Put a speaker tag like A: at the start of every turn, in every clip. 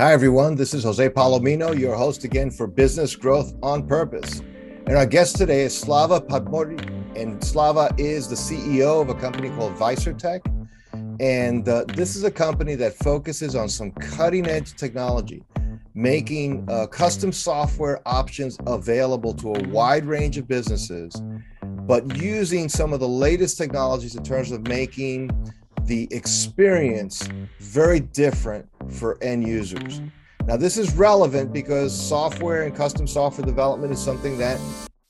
A: Hi, everyone. This is Jose Palomino, your host again for Business Growth on Purpose. And our guest today is Slava Podmurnyi. And Slava is the CEO of a company called Visartech. And uh, this is a company that focuses on some cutting edge technology, making uh, custom software options available to a wide range of businesses, but using some of the latest technologies in terms of making the experience very different for end users. Now, this is relevant because software and custom software development is something that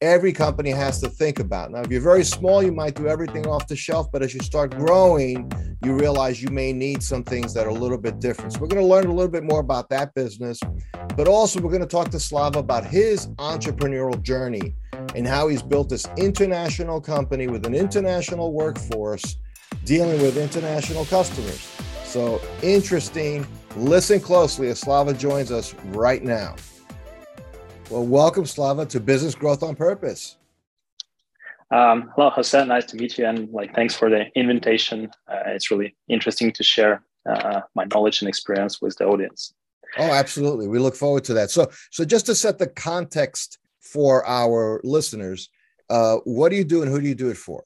A: every company has to think about. Now, if you're very small, you might do everything off the shelf, but as you start growing, you realize you may need some things that are a little bit different. So, we're going to learn a little bit more about that business, but also we're going to talk to Slava about his entrepreneurial journey and how he's built this international company with an international workforce dealing with international customers. So interesting. Listen closely as Slava joins us right now. Well, welcome, Slava, to Business Growth on Purpose.
B: Um, hello, Jose. Nice to meet you, and like, thanks for the invitation. Uh, it's really interesting to share uh, my knowledge and experience with the audience.
A: Oh, absolutely. We look forward to that. So, so just to set the context for our listeners, uh, what do you do and who do you do it for?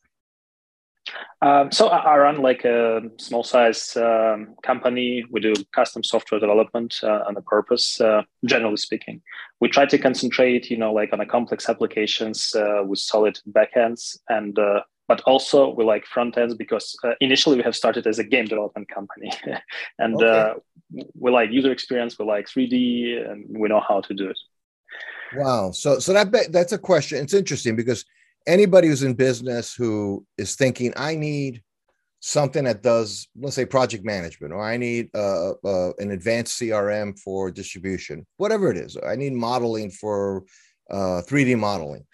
B: Um, so I run like a small size um, company. We do custom software development uh, on a purpose, uh, generally speaking. We try to concentrate, you know, like on a complex applications uh, with solid backends and uh, but also we like front ends because uh, initially we have started as a game development company and okay. Uh, we like user experience we like 3d and we know how to do it
A: wow so so that that's a question it's interesting because anybody who's in business who is thinking, I need something that does, let's say, project management, or I need uh, uh, an advanced CRM for distribution, whatever it is. I need modeling for uh, 3D modeling.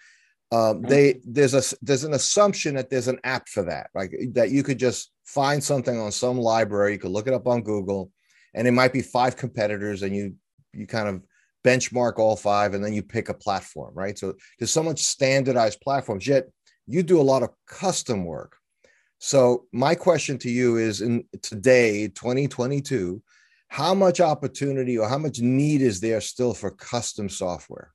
A: Um, mm-hmm. they there's a there's an assumption that there's an app for that, like that you could just find something on some library, you could look it up on Google, and it might be five competitors, and you you kind of benchmark all five and then you pick a platform, right? So there's so much standardized platforms, yet you do a lot of custom work. So my question to you is in today, 2022, how much opportunity or how much need is there still for custom software?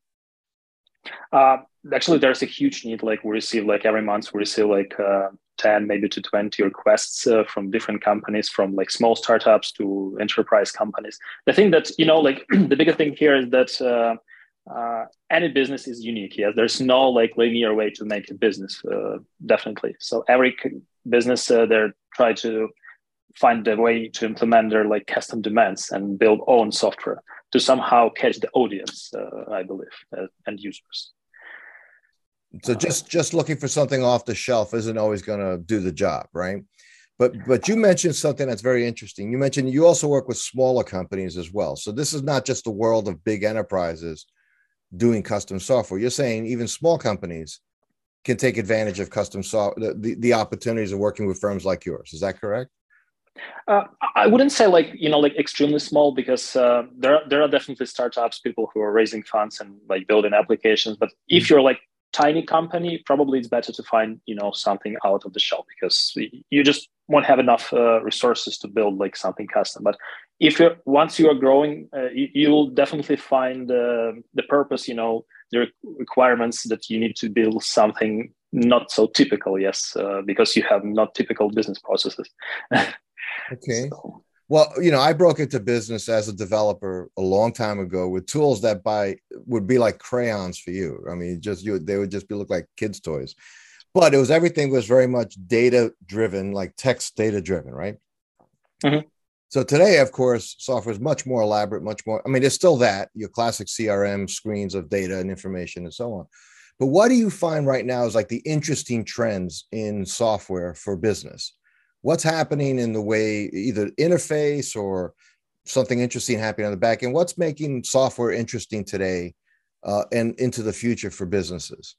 B: Uh, actually, there's a huge need. Like we receive like every month, we receive like uh, 10 maybe to 20 requests uh, from different companies from like small startups to enterprise companies. The thing that you know like the biggest thing here is that uh, uh, any business is unique yes? There's no like linear way to make a business uh, definitely. So every business uh, they're try to find a way to implement their like custom demands and build own software to somehow catch the audience uh, i believe and users
A: so just just looking for something off the shelf isn't always going to do the job, right? But but you mentioned something that's very interesting. You mentioned you also work with smaller companies as well. So this is not just the world of big enterprises doing custom software. You're saying even small companies can take advantage of custom software, the, the opportunities of working with firms like yours. Is that correct?
B: Uh, I wouldn't say like you know like extremely small because uh, there there are definitely startups, people who are raising funds and like building applications. But if mm-hmm. you're like tiny company, probably it's better to find you know something out of the shelf because you just won't have enough uh, resources to build like something custom. But if you once you are growing, uh, you, will definitely find uh, the purpose. You know the requirements that you need to build something not so typical. Yes, uh, because you have not typical business processes.
A: okay. So. Well, you know, I broke into business as a developer a long time ago with tools that by would be like crayons for you. I mean, just you they would just be look like kids' toys. But it was everything was very much data driven, like text data driven, right? Mm-hmm. So today, of course, software is much more elaborate, much more. I mean, it's still that your classic CRM screens of data and information and so on. But what do you find right now is like the interesting trends in software for business? What's happening in the way either interface or something interesting happening on the back end what's making software interesting today uh, and into the future for businesses?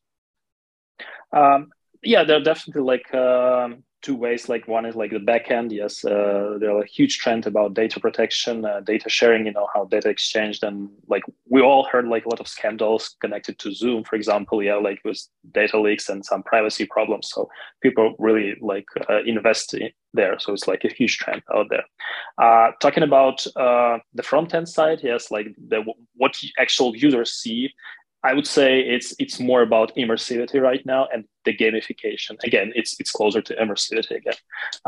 B: Um, yeah, there are definitely like um, two ways. Like one is like the backend. Yes, uh, there are a huge trend about data protection, uh, data sharing. You know how data exchanged, and like we all heard like a lot of scandals connected to Zoom, for example. Yeah, like with data leaks and some privacy problems. So people really like uh, invest in there. So it's like a huge trend out there. Uh, talking about uh, the front end side, yes, like the what actual users see I would say it's it's more about immersivity right now and the gamification. Again, it's it's closer to immersivity again.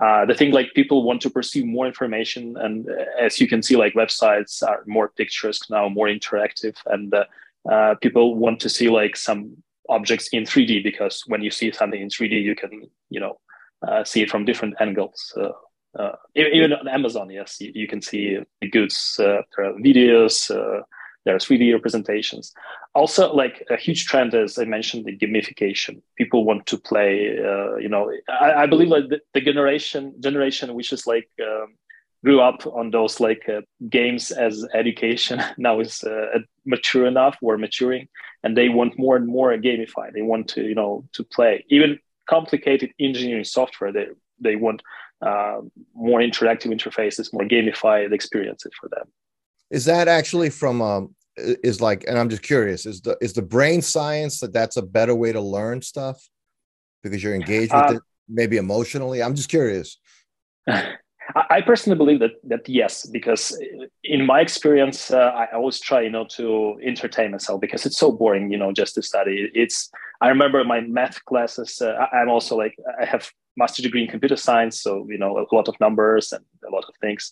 B: Uh, the thing like people want to perceive more information, and uh, as you can see, like websites are more picturesque now, more interactive, and uh, uh people want to see like some objects in 3D because when you see something in 3D, you can you know uh, see it from different angles. Uh, even on Amazon, yes, you, you can see the goods, videos there are 3D representations. Also, like a huge trend, as I mentioned, the gamification. People want to play. Uh, you know, I, I believe like the, the, generation generation which is like um, grew up on those like uh, games as education now is uh, mature enough or maturing, and they want more and more gamified. They want to you know to play even complicated engineering software. They they want uh, more interactive interfaces, more gamified experiences for them.
A: Is that actually from um, is like, and I'm just curious, is the is the brain science that that's a better way to learn stuff because you're engaged with uh, it, maybe emotionally? I'm just curious.
B: I personally believe that that yes, because in my experience, uh, I always try, you know, to entertain myself because it's so boring, you know, just to study. It's I remember my math classes. Uh, I'm also like I have master degree in computer science, so you know a lot of numbers and a lot of things,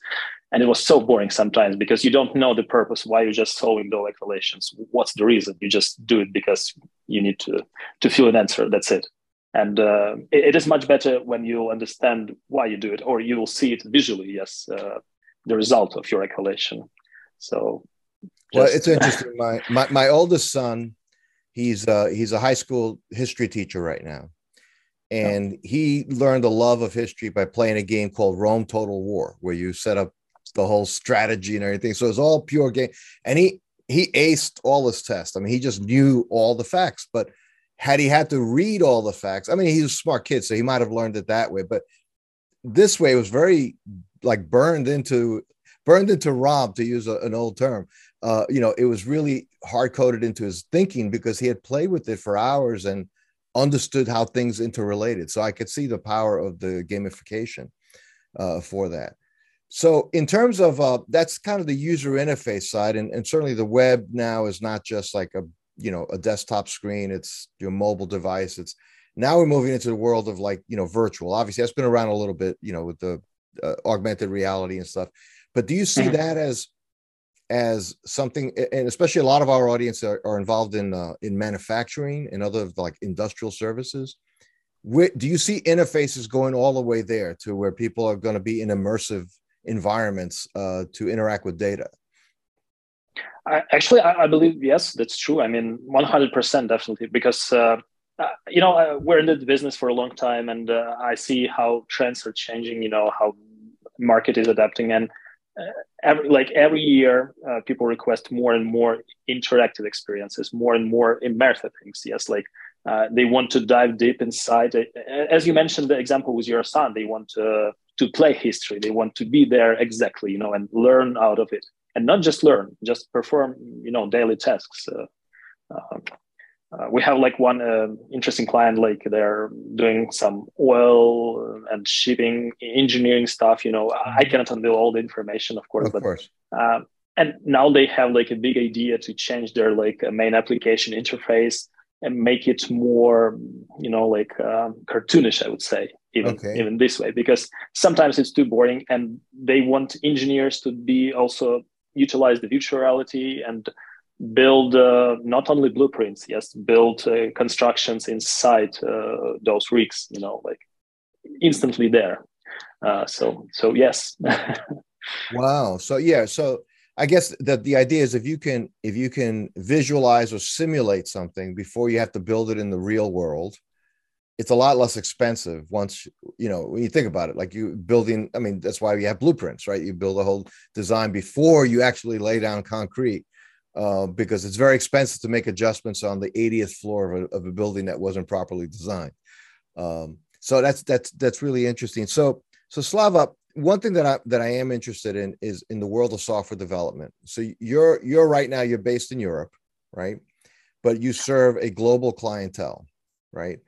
B: and it was so boring sometimes because you don't know the purpose why you're just solving the like relations. What's the reason? You just do it because you need to to feel an answer. That's it. And uh, it, it is much better when you understand why you do it, or you will see it visually. Yes, uh, the result of your recollection. So,
A: just... well, it's interesting. my, my my oldest son, he's uh, he's a high school history teacher right now, and oh. he learned a love of history by playing a game called Rome Total War, where you set up the whole strategy and everything. So it's all pure game, and he he aced all his tests. I mean, he just knew all the facts, but had he had to read all the facts, I mean, he's a smart kid, so he might have learned it that way. But this way was very like burned into burned into ROM, to use a, an old term. Uh, you know, it was really hard coded into his thinking because he had played with it for hours and understood how things interrelated. So I could see the power of the gamification uh, for that. So in terms of uh, that's kind of the user interface side, and, and certainly the web now is not just like a you know a desktop screen it's your mobile device it's now we're moving into the world of like you know virtual obviously that's been around a little bit you know with the uh, augmented reality and stuff but do you see mm-hmm. that as as something and especially a lot of our audience are, are involved in uh, in manufacturing and other like industrial services Where, do you see interfaces going all the way there to where people are going to be in immersive environments uh, to interact with data
B: I, actually, I, I, believe yes, that's true. I mean, one hundred percent, definitely, because uh, uh, you know uh, we're in the business for a long time, and uh, I see how trends are changing. You know how market is adapting, and every like every year, uh, people request more and more interactive experiences, more and more immersive things. Yes, like they want to dive deep inside. As you mentioned, the example with your son, they want to to play history. They want to be there exactly, you know, and learn out of it and not just learn, just perform, you know, daily tasks. Uh, uh, uh, we have like one uh, interesting client, like they're doing some oil and shipping engineering stuff. You know, I mm-hmm. cannot unveil all the information, of course,
A: of
B: but
A: course.
B: Uh, and now they have like a big idea to change their like main application interface and make it more, you know, like um, cartoonish. I would say even okay. even this way because sometimes it's too boring, and they want engineers to be also utilize the virtual reality and build uh, not only blueprints yes build uh, constructions inside uh, those rigs you know like instantly there. Uh, so so yes.
A: Wow. So yeah so i guess that the idea is if you can if you can visualize or simulate something before you have to build it in the real world it's a lot less expensive once you know when you think about it like you building i mean that's why you have blueprints right? You build a whole design before you actually lay down concrete uh, because it's very expensive to make adjustments on the 80th floor of a, of a building that wasn't properly designed Um, so that's that's that's really interesting. So so Slava, one thing that I that I am interested in is in the world of software development. So you're you're right now you're based in Europe, right? But you serve a global clientele, right?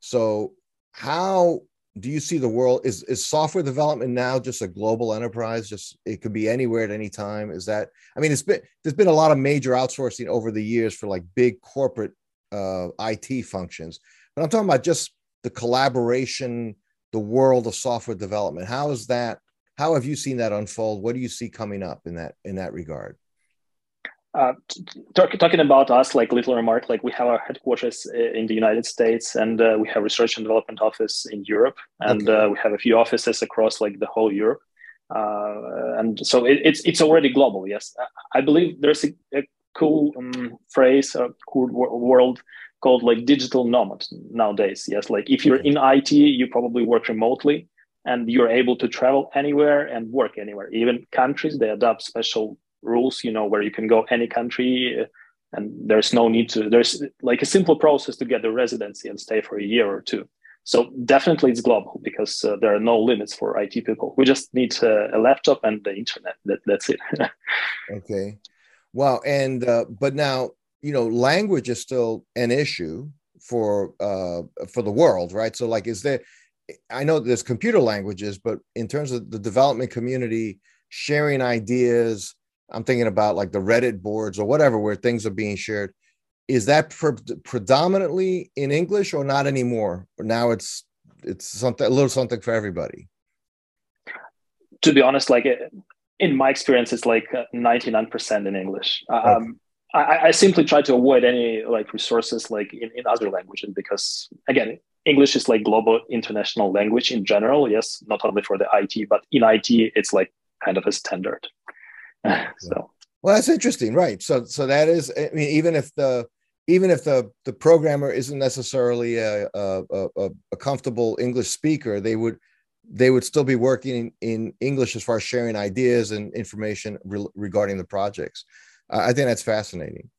A: So how do you see the world is is software development now just a global enterprise? Just it could be anywhere at any time? Is that i mean it's been there's been a lot of major outsourcing over the years for like big corporate uh, it functions. But i'm talking about just the collaboration the world of software development. How is that how have you seen that unfold? What do you see coming up in that in that regard
B: uh, talk, talking about us, like little remark, like we have our headquarters in the United States, and uh, we have research and development office in Europe, and okay. uh, we have a few offices across like the whole Europe. Uh, and so it, it's it's already global. Yes, I believe there's a, a cool um, phrase, a cool world called like digital nomad nowadays. Yes, like if you're in IT, you probably work remotely, and you're able to travel anywhere and work anywhere. Even countries they adopt special rules you know where you can go any country uh, and there's no need to there's like a simple process to get the residency and stay for a year or two. So definitely it's global because uh, there are no limits for it people. We just need uh, a laptop and the internet. That, that's it.
A: Okay. Wow and uh, but now you know language is still an issue for uh for the world right? So like is there i know there's computer languages but in terms of the development community sharing ideas I'm thinking about like the Reddit boards or whatever where things are being shared. Is that pre- predominantly in English or not anymore? Now it's it's something a little something for everybody.
B: To be honest, like in my experience, it's like 99% in English. Um, I, I, simply try to avoid any like resources like in, in other languages because again, English is like global international language in general. Yes, not only for the IT, but in IT, it's like kind of a standard. so.
A: Well that's interesting right. So so that is i mean even if the even if the the programmer isn't necessarily a a, a, a comfortable english speaker they would they would still be working in, in english as far as sharing ideas and information re- regarding the projects. Uh, i think that's fascinating.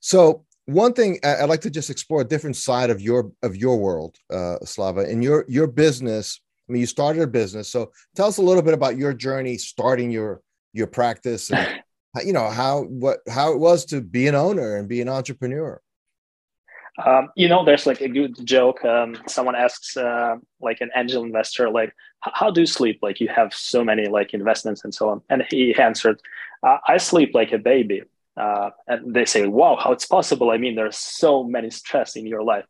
A: So one thing i'd like to just explore a different side of your of your world uh, slava in your your business. I mean you started a business so tell us a little bit about your journey starting your your practice and you know how what how it was to be an owner and be an entrepreneur.
B: Um, you know there's like a good joke um, someone asks uh, like an angel investor like how do you sleep? Like you have so many like investments and so on. And he answered uh, i sleep like a baby. Uh, and they say wow how it's possible? I mean there's so many stress in your life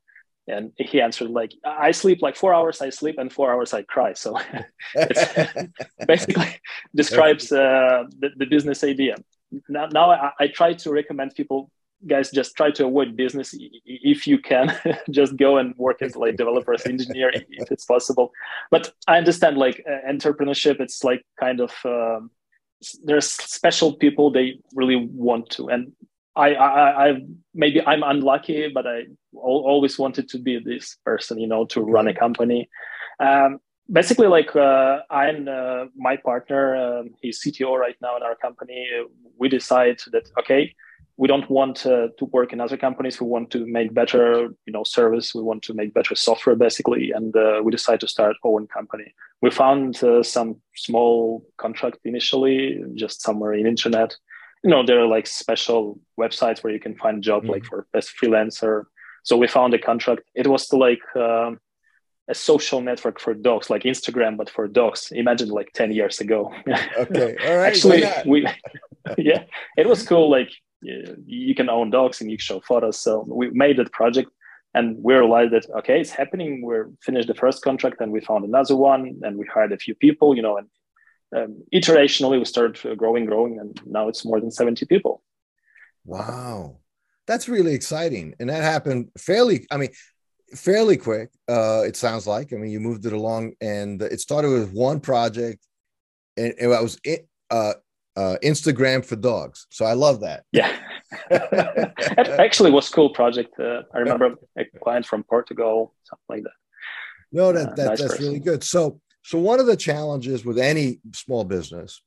B: and he answered like i sleep like four hours i sleep and four hours i cry. So it's basically describes uh, the, the, business idea. Now, now I, I, try to recommend people guys just try to avoid business if you can. Just go and work as like developer as engineer if it's possible. But i understand like uh, entrepreneurship it's like kind of um, there's special people they really want to. And I, I, I maybe I'm unlucky, but I always wanted to be this person, you know, to run a company. Um, basically, like uh, I'm uh, my partner, um, he's CTO right now in our company. We decide that okay, we don't want uh, to work in other companies. We want to make better, you know, service. We want to make better software, basically, and uh, we decide to start our own company. We found uh, some small contract initially, just somewhere in internet you know there are like special websites where you can find a job mm-hmm. like for best freelancer. So we found a contract. It was like um, a social network for dogs like instagram but for dogs. Imagine like 10 years ago.
A: Okay. All right
B: actually we yeah it was cool like you can own dogs and you show photos. So we made that project and we realized that okay it's happening. We're finished the first contract and we found another one and we hired a few people you know and um, iterationally we started growing growing and now it's more than 70 people.
A: Wow. That's really exciting. And that happened fairly i mean fairly quick uh it sounds like. I mean you moved it along and it started with one project and it was uh, uh instagram for dogs. So i love that.
B: Yeah. It actually was cool project uh, i remember a client from portugal something like that.
A: No that, uh, that nice that's person. really good. So so one of the challenges with any small business,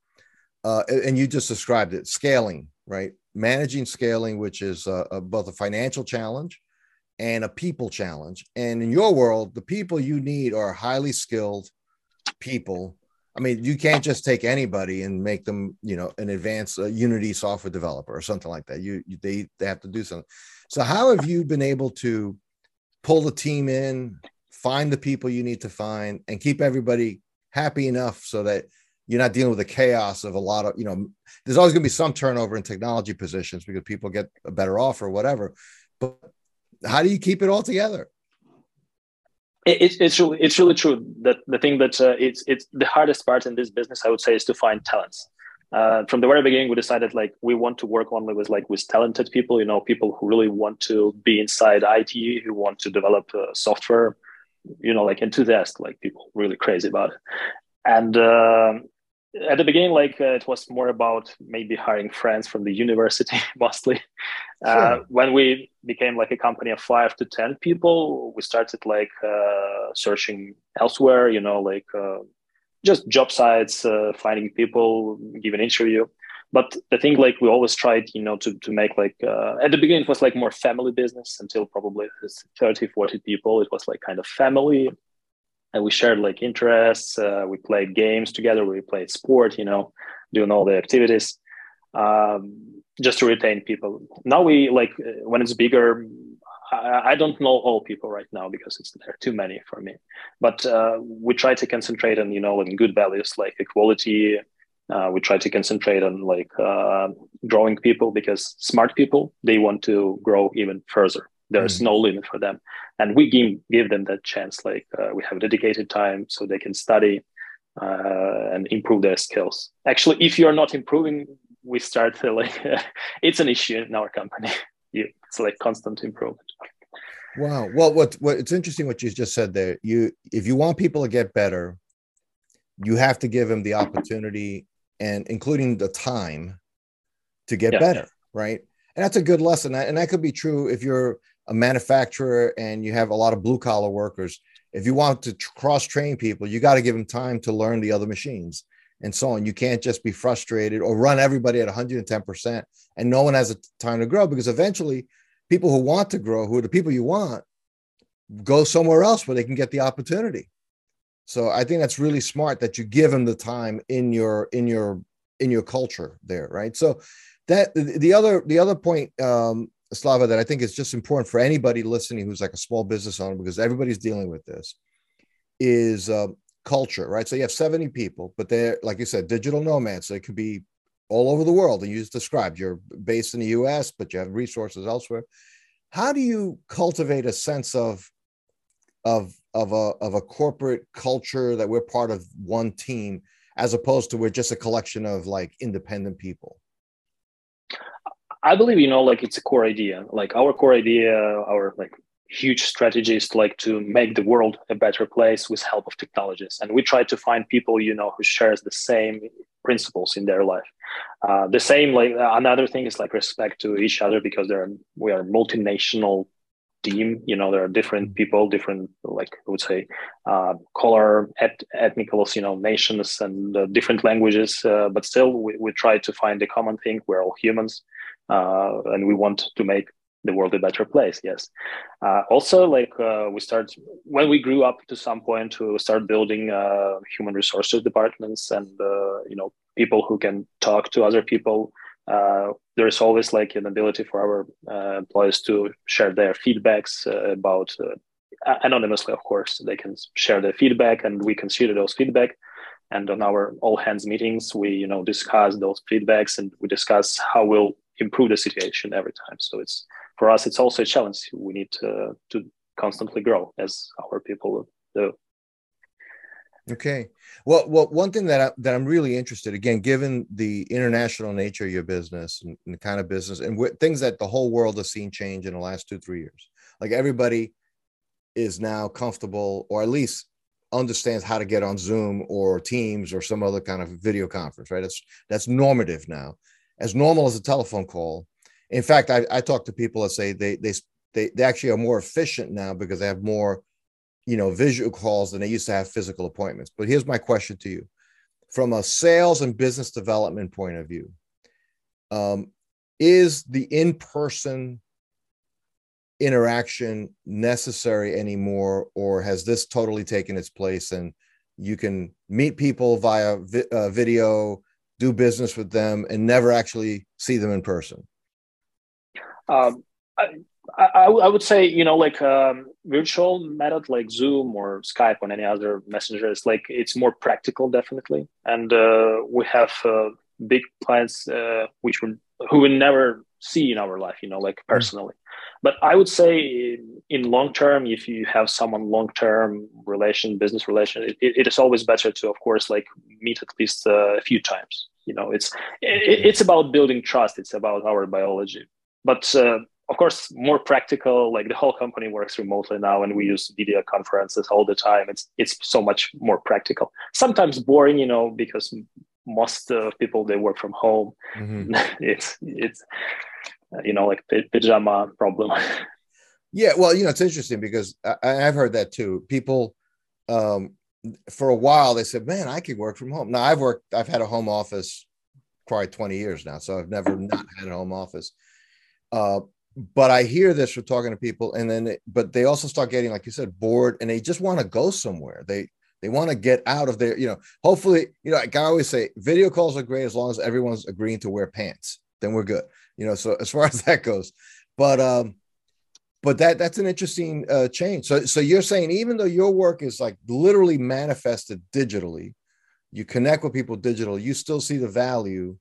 A: uh, and you just described it, scaling, right? Managing scaling, which is uh, both a financial challenge and a people challenge. And in your world, the people you need are highly skilled people. I mean, you can't just take anybody and make them, you know, an advanced uh, Unity software developer or something like that. You, you they they have to do something. So how have you been able to pull the team in, find the people you need to find, and keep everybody happy enough so that you're not dealing with the chaos of a lot of, you know, there's always going to be some turnover in technology positions because people get a better offer or whatever. But how do you keep it all together?
B: It, it's really it's really true that the thing that uh, it's it's the hardest part in this business I would say is to find talents. Uh, from the very beginning, we decided like we want to work only with like with talented people. You know, people who really want to be inside IT, who want to develop uh, software. You know, like enthusiasts, like people really crazy about it. And uh, at the beginning, like uh, it was more about maybe hiring friends from the university mostly. Uh, sure. Uh, when we became like a company of five to ten people, we started like uh, searching elsewhere. You know, like uh, just job sites, uh, finding people, give an interview. But the thing, like we always tried, you know, to to make like at the beginning it was like more family business until probably 30, 40 people. It was like kind of family and we shared like interests. Uh, we played games together. We played sport, you know, doing all the activities um, just to retain people. Now we like uh, when it's bigger. I, I, don't know all people right now because it's there are too many for me. But uh, we try to concentrate on you know on good values like equality. Uh, we try to concentrate on like uh, growing people because smart people they want to grow even further. There's mm-hmm. no limit for them. And we give, give them that chance like uh, we have dedicated time so they can study uh, and improve their skills. Actually if you're not improving we start to like it's an issue in our company. It's like constant improvement.
A: Wow. Well what what it's interesting what you just said there. You if you want people to get better you have to give them the opportunity and including the time to get yeah. better right and that's a good lesson and that could be true if you're a manufacturer and you have a lot of blue collar workers, if you want to cross train people, you got to give them time to learn the other machines and so on. You can't just be frustrated or run everybody at 110% and no one has a time to grow because eventually people who want to grow, who are the people you want, go somewhere else where they can get the opportunity. So I think that's really smart that you give them the time in your in your in your culture there, right? So that the other the other point um, Slava, that I think is just important for anybody listening who's like a small business owner, because everybody's dealing with this, is uh, culture, right? So you have 70 people, but they're, like you said, digital nomads. They could be all over the world. And you just described you're based in the US, but you have resources elsewhere. How do you cultivate a sense of, of, of a, of a corporate culture that we're part of one team, as opposed to we're just a collection of like independent people?
B: I believe, you know, like it's a core idea. Like our core idea, our like huge strategy is like to make the world a better place with help of technologies. And we try to find people, you know, who shares the same principles in their life. Uh, the same, like another thing is like respect to each other because there are, we are multinational team. You know, there are different people, different like I would say, uh, color, et- ethnicals, you know, nations and uh, different languages. Uh, but still, we, we try to find a common thing. We're all humans uh, and we want to make the world a better place yes uh, also like uh, we start when we grew up to some point to start building uh, human resources departments and uh, you know people who can talk to other people uh, there's always like an ability for our uh, employees to share their feedbacks about anonymously of course they can share their feedback and we consider those feedback and on our all hands meetings we you know discuss those feedbacks and we discuss how we'll improve the situation every time. So it's for us, it's also a challenge. We need to to constantly grow as our people do.
A: Okay. Well, well, one thing that I, that I'm really interested again, given the international nature of your business and, and the kind of business and w- things that the whole world has seen change in the last two three years, like everybody is now comfortable or at least understands how to get on Zoom or Teams or some other kind of video conference, right? That's that's normative now as normal as a telephone call. In fact, I, I talk to people that say they, they they they actually are more efficient now because they have more, you know, visual calls than they used to have physical appointments. But here's my question to you: from a sales and business development point of view, um, is the in-person interaction necessary anymore, or has this totally taken its place and you can meet people via vi- uh, video, do business with them, and never actually see them in person?
B: Um, I, I, I, would say, you know, like um, virtual method like Zoom or Skype or any other messenger is like it's more practical, definitely. And uh, we have uh, big clients uh, which would who we never see in our life, you know, like personally. But I would say in, in long term, if you have someone long term relation, business relation, it, it is always better to, of course, like meet at least uh, a few times. You know, it's it, it's about building trust. It's about our biology. But uh, of course, more practical. Like the whole company works remotely now, and we use video conferences all the time. It's it's so much more practical. Sometimes boring, you know, because most uh, people they work from home. Mm-hmm. it's it's you know like pajama problem.
A: yeah, well, you know, it's interesting because I, I've heard that too. People, um, for a while, they said, "Man, I could work from home." Now, I've worked. I've had a home office probably 20 years now, so I've never not had a home office. Uh, but I hear this from talking to people, and then, but they also start getting, like you said, bored, and they just want to go somewhere. They they want to get out of there. You know, hopefully, you know, like I always say, video calls are great as long as everyone's agreeing to wear pants. Then we're good. You know, so as far as that goes, but um, but that that's an interesting uh, change. So so you're saying even though your work is like literally manifested digitally, you connect with people digital, you still see the value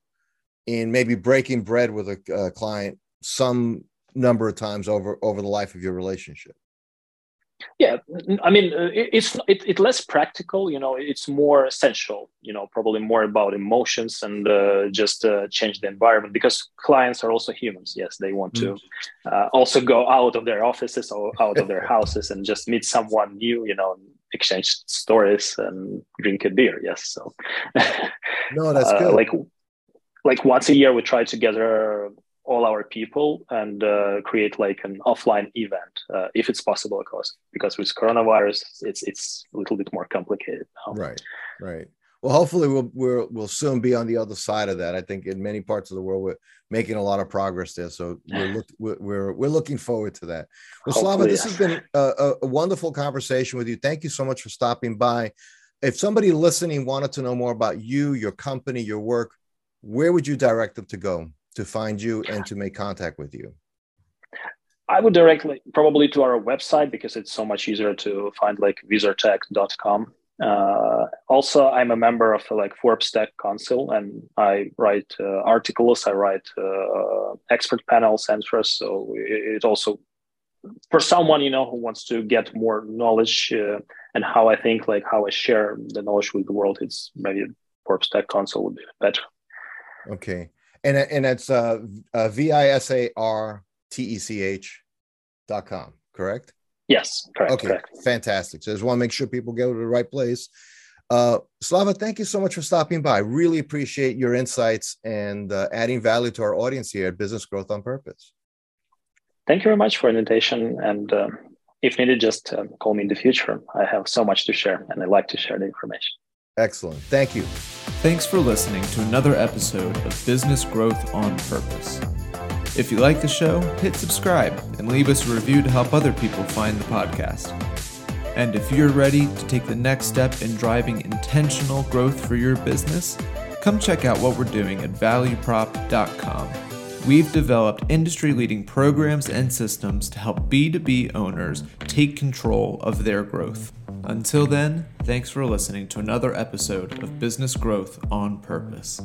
A: in maybe breaking bread with a uh, client some number of times over over the life of your relationship?
B: Yeah i mean uh, it's it, it's less practical you know it's more essential you know probably more about emotions and uh, just uh, change the environment because clients are also humans. Yes they want to mm. uh, also go out of their offices or out of their houses and just meet someone new you know exchange stories and drink a beer. Yes so.
A: No that's uh, good.
B: like like once a year we try to gather all our people and uh, create like an offline event uh, if it's possible of course. Because with coronavirus it's it's a little bit more complicated now.
A: right right. Well hopefully we'll we'll, we'll soon be on the other side of that. I think in many parts of the world we're making a lot of progress there. So we're look, we're, we're looking forward to that. Well slava this has been a, a wonderful conversation with you. Thank you so much for stopping by. If somebody listening wanted to know more about you your company your work where would you direct them to go to find you and to make contact with you?
B: I would directly probably to our website because it's so much easier to find like visartech.com. Uh, also, I'm a member of like Forbes Tech Council and I write uh, articles, I write uh, expert panels, answers. So it also, for someone, you know, who wants to get more knowledge uh, and how I think, like how I share the knowledge with the world, it's maybe Forbes Tech Council would be better.
A: Okay and and it's uh, uh v i s a r t e c h dot com, correct?
B: Yes, correct.
A: Okay,
B: correct.
A: fantastic. So I just want to make sure people go to the right place. Uh, Slava, thank you so much for stopping by. Really appreciate your insights and uh, adding value to our audience here at Business Growth on Purpose.
B: Thank you very much for invitation. And um, if needed, just um, call me in the future. I have so much to share and I like to share the information.
A: Excellent. Thank you.
C: Thanks for listening to another episode of Business Growth on Purpose. If you like the show, hit subscribe and leave us a review to help other people find the podcast. And if you're ready to take the next step in driving intentional growth for your business, come check out what we're doing at valueprop.com. We've developed industry leading programs and systems to help B2B owners take control of their growth. Until then, thanks for listening to another episode of Business Growth on Purpose.